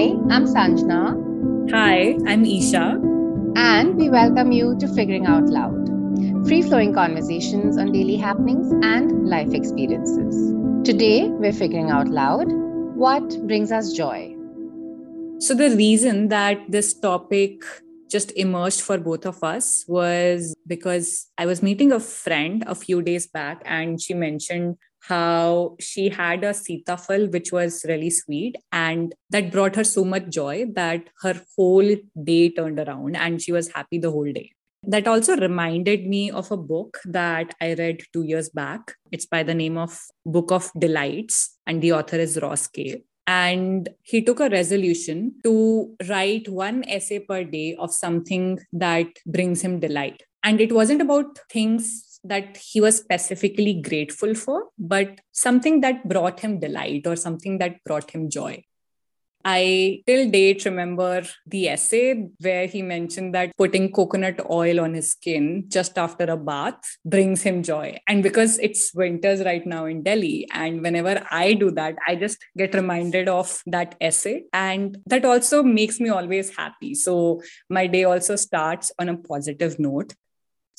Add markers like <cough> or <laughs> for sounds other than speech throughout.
Hi, I'm Sanjana. Hi, I'm Isha. And we welcome you to Figuring Out Loud free flowing conversations on daily happenings and life experiences. Today, we're figuring out loud what brings us joy. So, the reason that this topic just emerged for both of us was because I was meeting a friend a few days back and she mentioned how she had a sitafal which was really sweet and that brought her so much joy that her whole day turned around and she was happy the whole day. That also reminded me of a book that i read 2 years back. It's by the name of book of delights and the author is Ross Gay and he took a resolution to write one essay per day of something that brings him delight. And it wasn't about things that he was specifically grateful for, but something that brought him delight or something that brought him joy. I till date remember the essay where he mentioned that putting coconut oil on his skin just after a bath brings him joy. And because it's winters right now in Delhi, and whenever I do that, I just get reminded of that essay. And that also makes me always happy. So my day also starts on a positive note.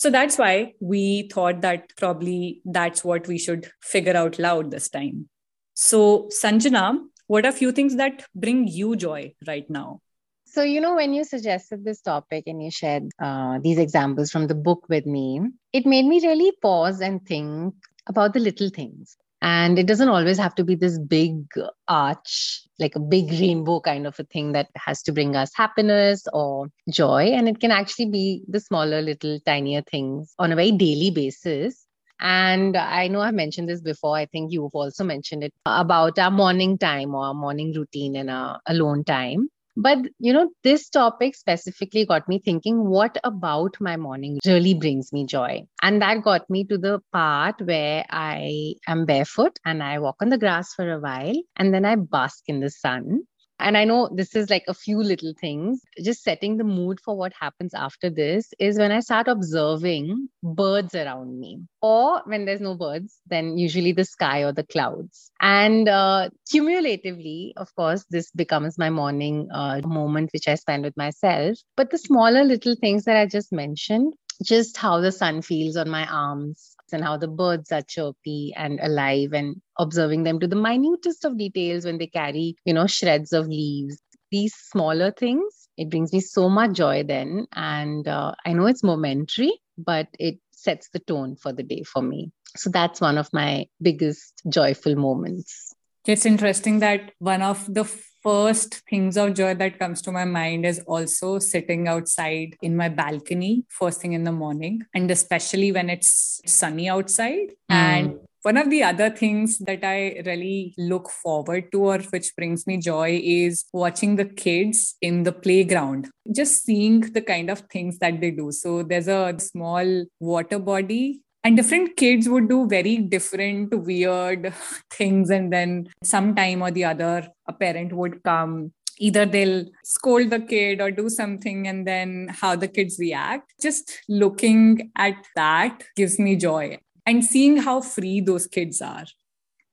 So that's why we thought that probably that's what we should figure out loud this time. So, Sanjana, what are few things that bring you joy right now? So, you know, when you suggested this topic and you shared uh, these examples from the book with me, it made me really pause and think about the little things. And it doesn't always have to be this big arch, like a big rainbow kind of a thing that has to bring us happiness or joy. And it can actually be the smaller, little, tinier things on a very daily basis. And I know I've mentioned this before. I think you've also mentioned it about our morning time or our morning routine and our alone time. But, you know, this topic specifically got me thinking what about my morning really brings me joy? And that got me to the part where I am barefoot and I walk on the grass for a while and then I bask in the sun. And I know this is like a few little things. Just setting the mood for what happens after this is when I start observing birds around me. Or when there's no birds, then usually the sky or the clouds. And uh, cumulatively, of course, this becomes my morning uh, moment, which I spend with myself. But the smaller little things that I just mentioned, just how the sun feels on my arms, and how the birds are chirpy and alive and observing them to the minutest of details when they carry, you know, shreds of leaves. These smaller things, it brings me so much joy then. And uh, I know it's momentary, but it sets the tone for the day for me. So that's one of my biggest joyful moments. It's interesting that one of the first things of joy that comes to my mind is also sitting outside in my balcony first thing in the morning and especially when it's sunny outside mm. and one of the other things that I really look forward to, or which brings me joy, is watching the kids in the playground, just seeing the kind of things that they do. So, there's a small water body and different kids would do very different weird <laughs> things and then sometime or the other a parent would come. Either they'll scold the kid or do something and then how the kids react. Just looking at that gives me joy and seeing how free those kids are.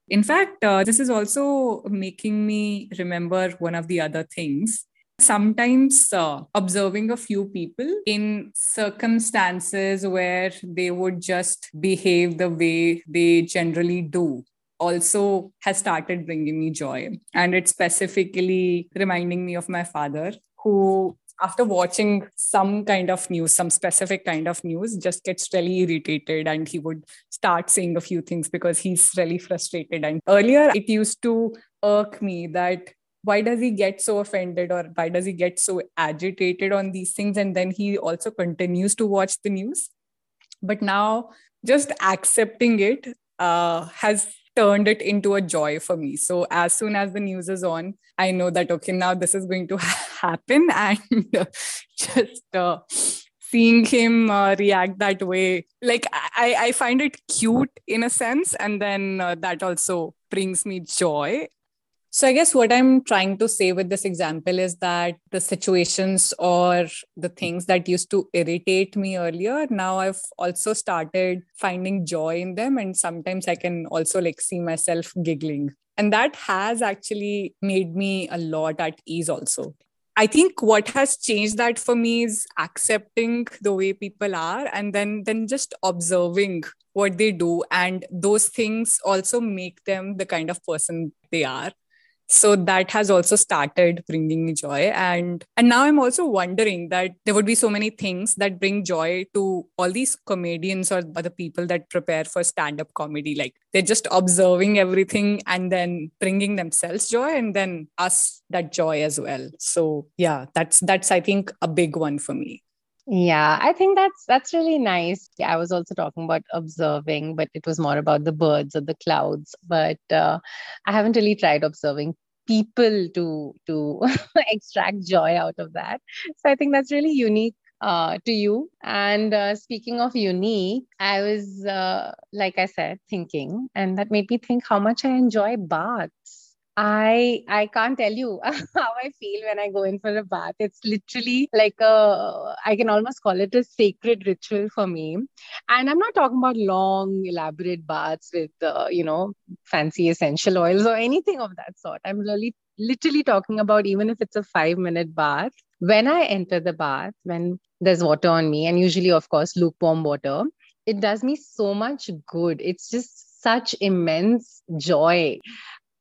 In fact uh, this is also making me remember one of the other things sometimes uh, observing a few people in circumstances where they would just behave the way they generally do also has started bringing me joy. And it's specifically reminding me of my father who after watching some kind of news some specific kind of news just gets really irritated and he would start saying a few things because he's really frustrated. And earlier it used to irk me that why does he get so offended or why does he get so agitated on these things? And then he also continues to watch the news. But now just accepting it uh, has turned it into a joy for me. So as soon as the news is on i know that okay now this is going to <laughs> happen. And <laughs> just uh, seeing him uh, react that way like I, I find it cute in a sense. And then uh, that also brings me joy so, I guess what I'm trying to say with this example is that the situations or the things that used to irritate me earlier, now I've also started finding joy in them. And sometimes I can also like see myself giggling. And that has actually made me a lot at ease also. I think what has changed that for me is accepting the way people are and then then just observing what they do and those things also make them the kind of person they are so that has also started bringing me joy. And and now i'm also wondering that there would be so many things that bring joy to all these comedians or other people that prepare for stand up comedy. Like they're just observing everything and then bringing themselves joy and then us that joy as well. So yeah that's that's i think a big one for me yeah, I think that's that's really nice. Yeah, I was also talking about observing, but it was more about the birds or the clouds. But uh, I haven't really tried observing people to to <laughs> extract joy out of that. So I think that's really unique uh, to you. And uh, speaking of unique, I was, uh, like I said, thinking, and that made me think how much I enjoy baths. I I can't tell you <laughs> how I feel when I go in for a bath. It's literally like a I can almost call it a sacred ritual for me. And I'm not talking about long, elaborate baths with uh, you know fancy essential oils or anything of that sort. I'm really literally talking about even if it's a five minute bath. When I enter the bath, when there's water on me, and usually, of course, lukewarm water, it does me so much good. It's just such immense joy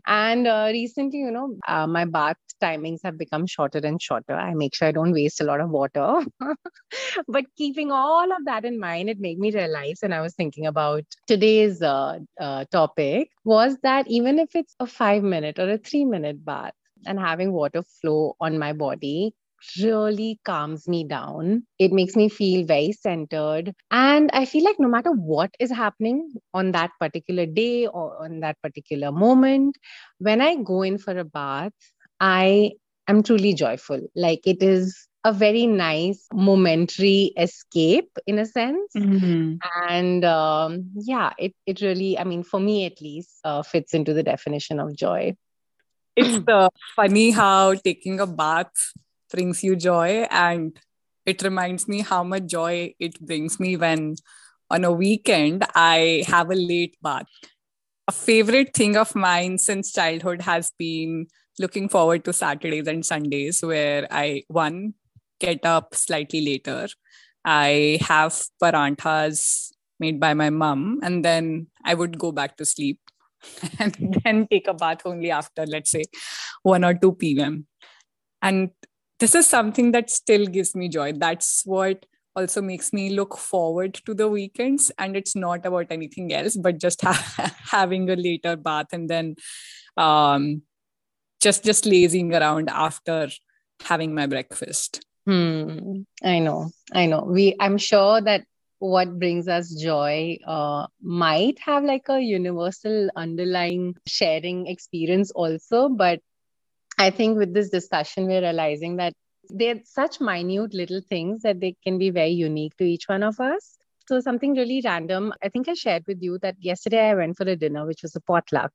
and uh, recently, you know, uh, my bath timings have become shorter and shorter. I make sure I don't waste a lot of water. <laughs> but keeping all of that in mind, it made me realize, and I was thinking about today's uh, uh topic, was that even if it's a five minute or a three minute bath, and having water flow on my body really calms me down. It makes me feel very centered. And I feel like no matter what is happening on that particular day or on that particular moment, when I go in for a bath, I am truly joyful. Like it is a very nice momentary escape in a sense mm-hmm. and um, yeah it, it really i mean for me at least uh, fits into the definition of joy it's uh, funny how taking a bath brings you joy and it reminds me how much joy it brings me when on a weekend I have a late bath. A favorite thing of mine since childhood has been looking forward to Saturdays and Sundays where I one get up slightly later. I have paranthas made by my mom and then I would go back to sleep <laughs> and then take a bath only after let's say 1 or 2 p.m. And this is something that still gives me joy. That's what also makes me look forward to the weekends. And it's not about anything else, but just ha- <laughs> having a later bath and then um, just just lazing around after having my breakfast. Hmm. I know. I know. We. I'm sure that what brings us joy uh, might have like a universal underlying sharing experience also but I think with this discussion, we're realizing that they're such minute little things that they can be very unique to each one of us. So, something really random. I think I shared with you that yesterday I went for a dinner, which was a potluck.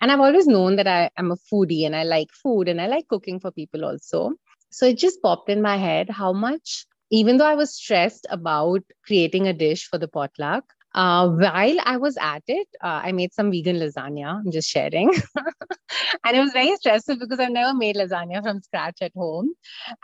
And I've always known that I am a foodie and I like food and I like cooking for people also. So, it just popped in my head how much, even though I was stressed about creating a dish for the potluck, uh, while I was at it, uh, I made some vegan lasagna. I'm just sharing. <laughs> and it was very stressful because I've never made lasagna from scratch at home.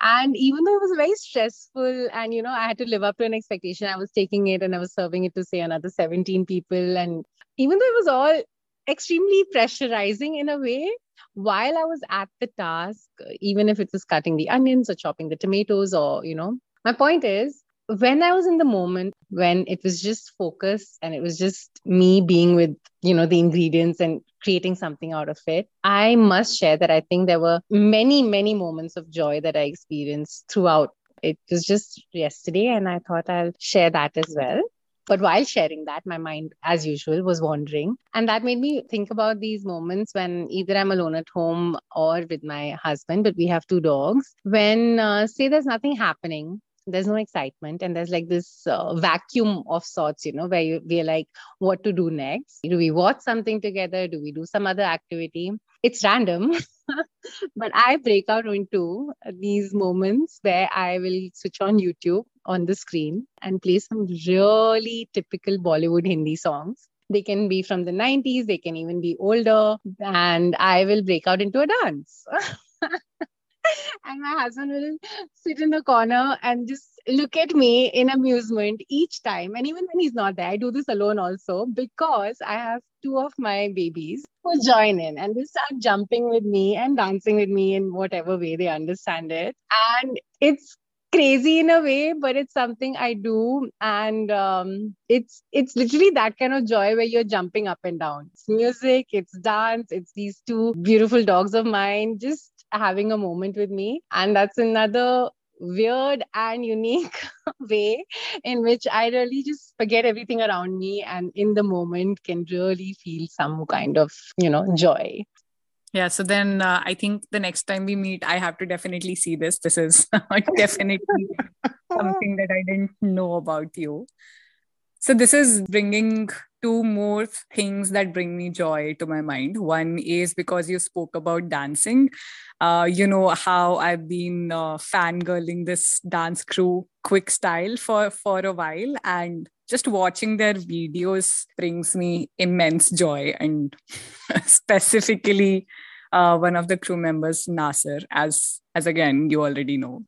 And even though it was very stressful and, you know, I had to live up to an expectation, I was taking it and I was serving it to, say, another 17 people. And even though it was all extremely pressurizing in a way, while I was at the task, even if it was cutting the onions or chopping the tomatoes or, you know, my point is when I was in the moment, when it was just focus and it was just me being with, you know, the ingredients and creating something out of it, I must share that I think there were many, many moments of joy that I experienced throughout. It was just yesterday, and I thought I'll share that as well. But while sharing that, my mind, as usual, was wandering. And that made me think about these moments when either I'm alone at home or with my husband, but we have two dogs. When, uh, say, there's nothing happening, there's no excitement and there's like this uh, vacuum of sorts you know where you, we're like what to do next? Do we watch something together? Do we do some other activity? It's random <laughs> but i break out into these moments where i will switch on youtube on the screen and play some really typical bollywood hindi songs. They can be from the 90s, they can even be older, and I will break out into a dance. <laughs> and my husband will sit in the corner and just look at me in amusement each time. And even when he's not there, I do this alone also because I have two of my babies who join in and they start jumping with me and dancing with me in whatever way they understand it. And it's crazy in a way but it's something i do. And um, it's it's literally that kind of joy where you're jumping up and down. It's music it's dance it's these two beautiful dogs of mine just having a moment with me. And that's another weird and unique <laughs> way in which I really just forget everything around me and in the moment can really feel some kind of, you know, joy. Yeah, so then uh, I think the next time we meet, I have to definitely see this. This is <laughs> definitely something that I didn't know about you. So, this is bringing two more things that bring me joy to my mind. One is because you spoke about dancing. Uh, you know how I've been uh, fangirling this dance crew, Quick Style, for for a while, and just watching their videos brings me immense joy. And <laughs> specifically, uh, one of the crew members, Nasser, as as again you already know.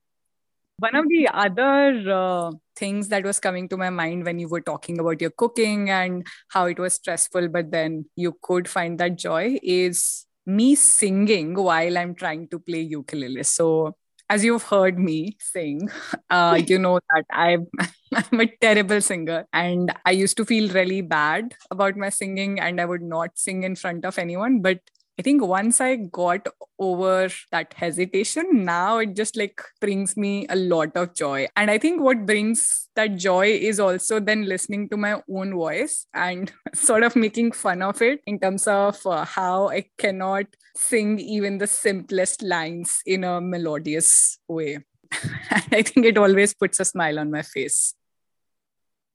One of the other uh, things that was coming to my mind when you were talking about your cooking and how it was stressful, but then you could find that joy is me singing while I'm trying to play ukulele. So, as you've heard me sing, <laughs> uh, <laughs> you know that I'm, <laughs> I'm a terrible singer and I used to feel really bad about my singing and I would not sing in front of anyone. But I think once I got over that hesitation, now it just like brings me a lot of joy. And I think what brings that joy is also then listening to my own voice and <laughs> sort of making fun of it in terms of uh, how I cannot sing even the simplest lines in a melodious way. <laughs> I think it always puts a smile on my face.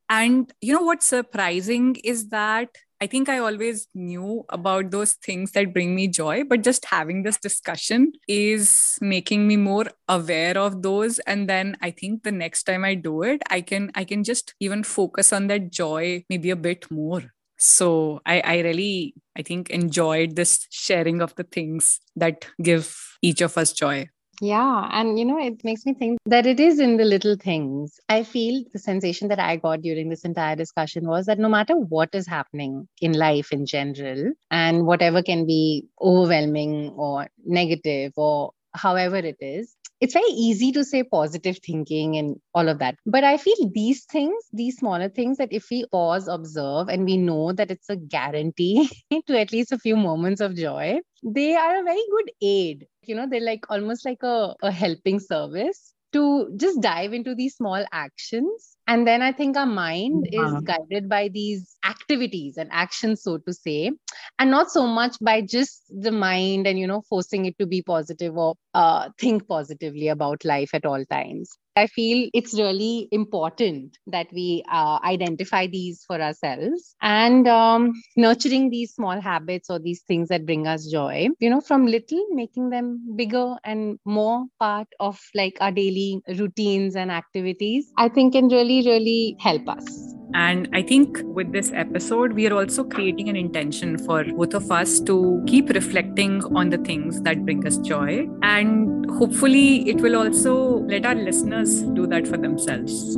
And you know what's surprising is that I think I always knew about those things that bring me joy, but just having this discussion is making me more aware of those. And then I think the next time I do it, I can I can just even focus on that joy maybe a bit more. So I, I really I think enjoyed this sharing of the things that give each of us joy. Yeah. And, you know, it makes me think that it is in the little things. I feel the sensation that I got during this entire discussion was that no matter what is happening in life in general, and whatever can be overwhelming or negative or however it is, it's very easy to say positive thinking and all of that. But I feel these things, these smaller things, that if we pause, observe, and we know that it's a guarantee <laughs> to at least a few moments of joy, they are a very good aid. You know, they're like almost like a, a helping service to just dive into these small actions. And then I think our mind yeah. is guided by these activities and actions, so to say, and not so much by just the mind and, you know, forcing it to be positive or uh, think positively about life at all times. I feel it's really important that we uh, identify these for ourselves and um, nurturing these small habits or these things that bring us joy, you know, from little, making them bigger and more part of like our daily routines and activities, I think can really, really help us. And I think with this episode, we are also creating an intention for both of us to keep reflecting on the things that bring us joy. And hopefully, it will also let our listeners do that for themselves.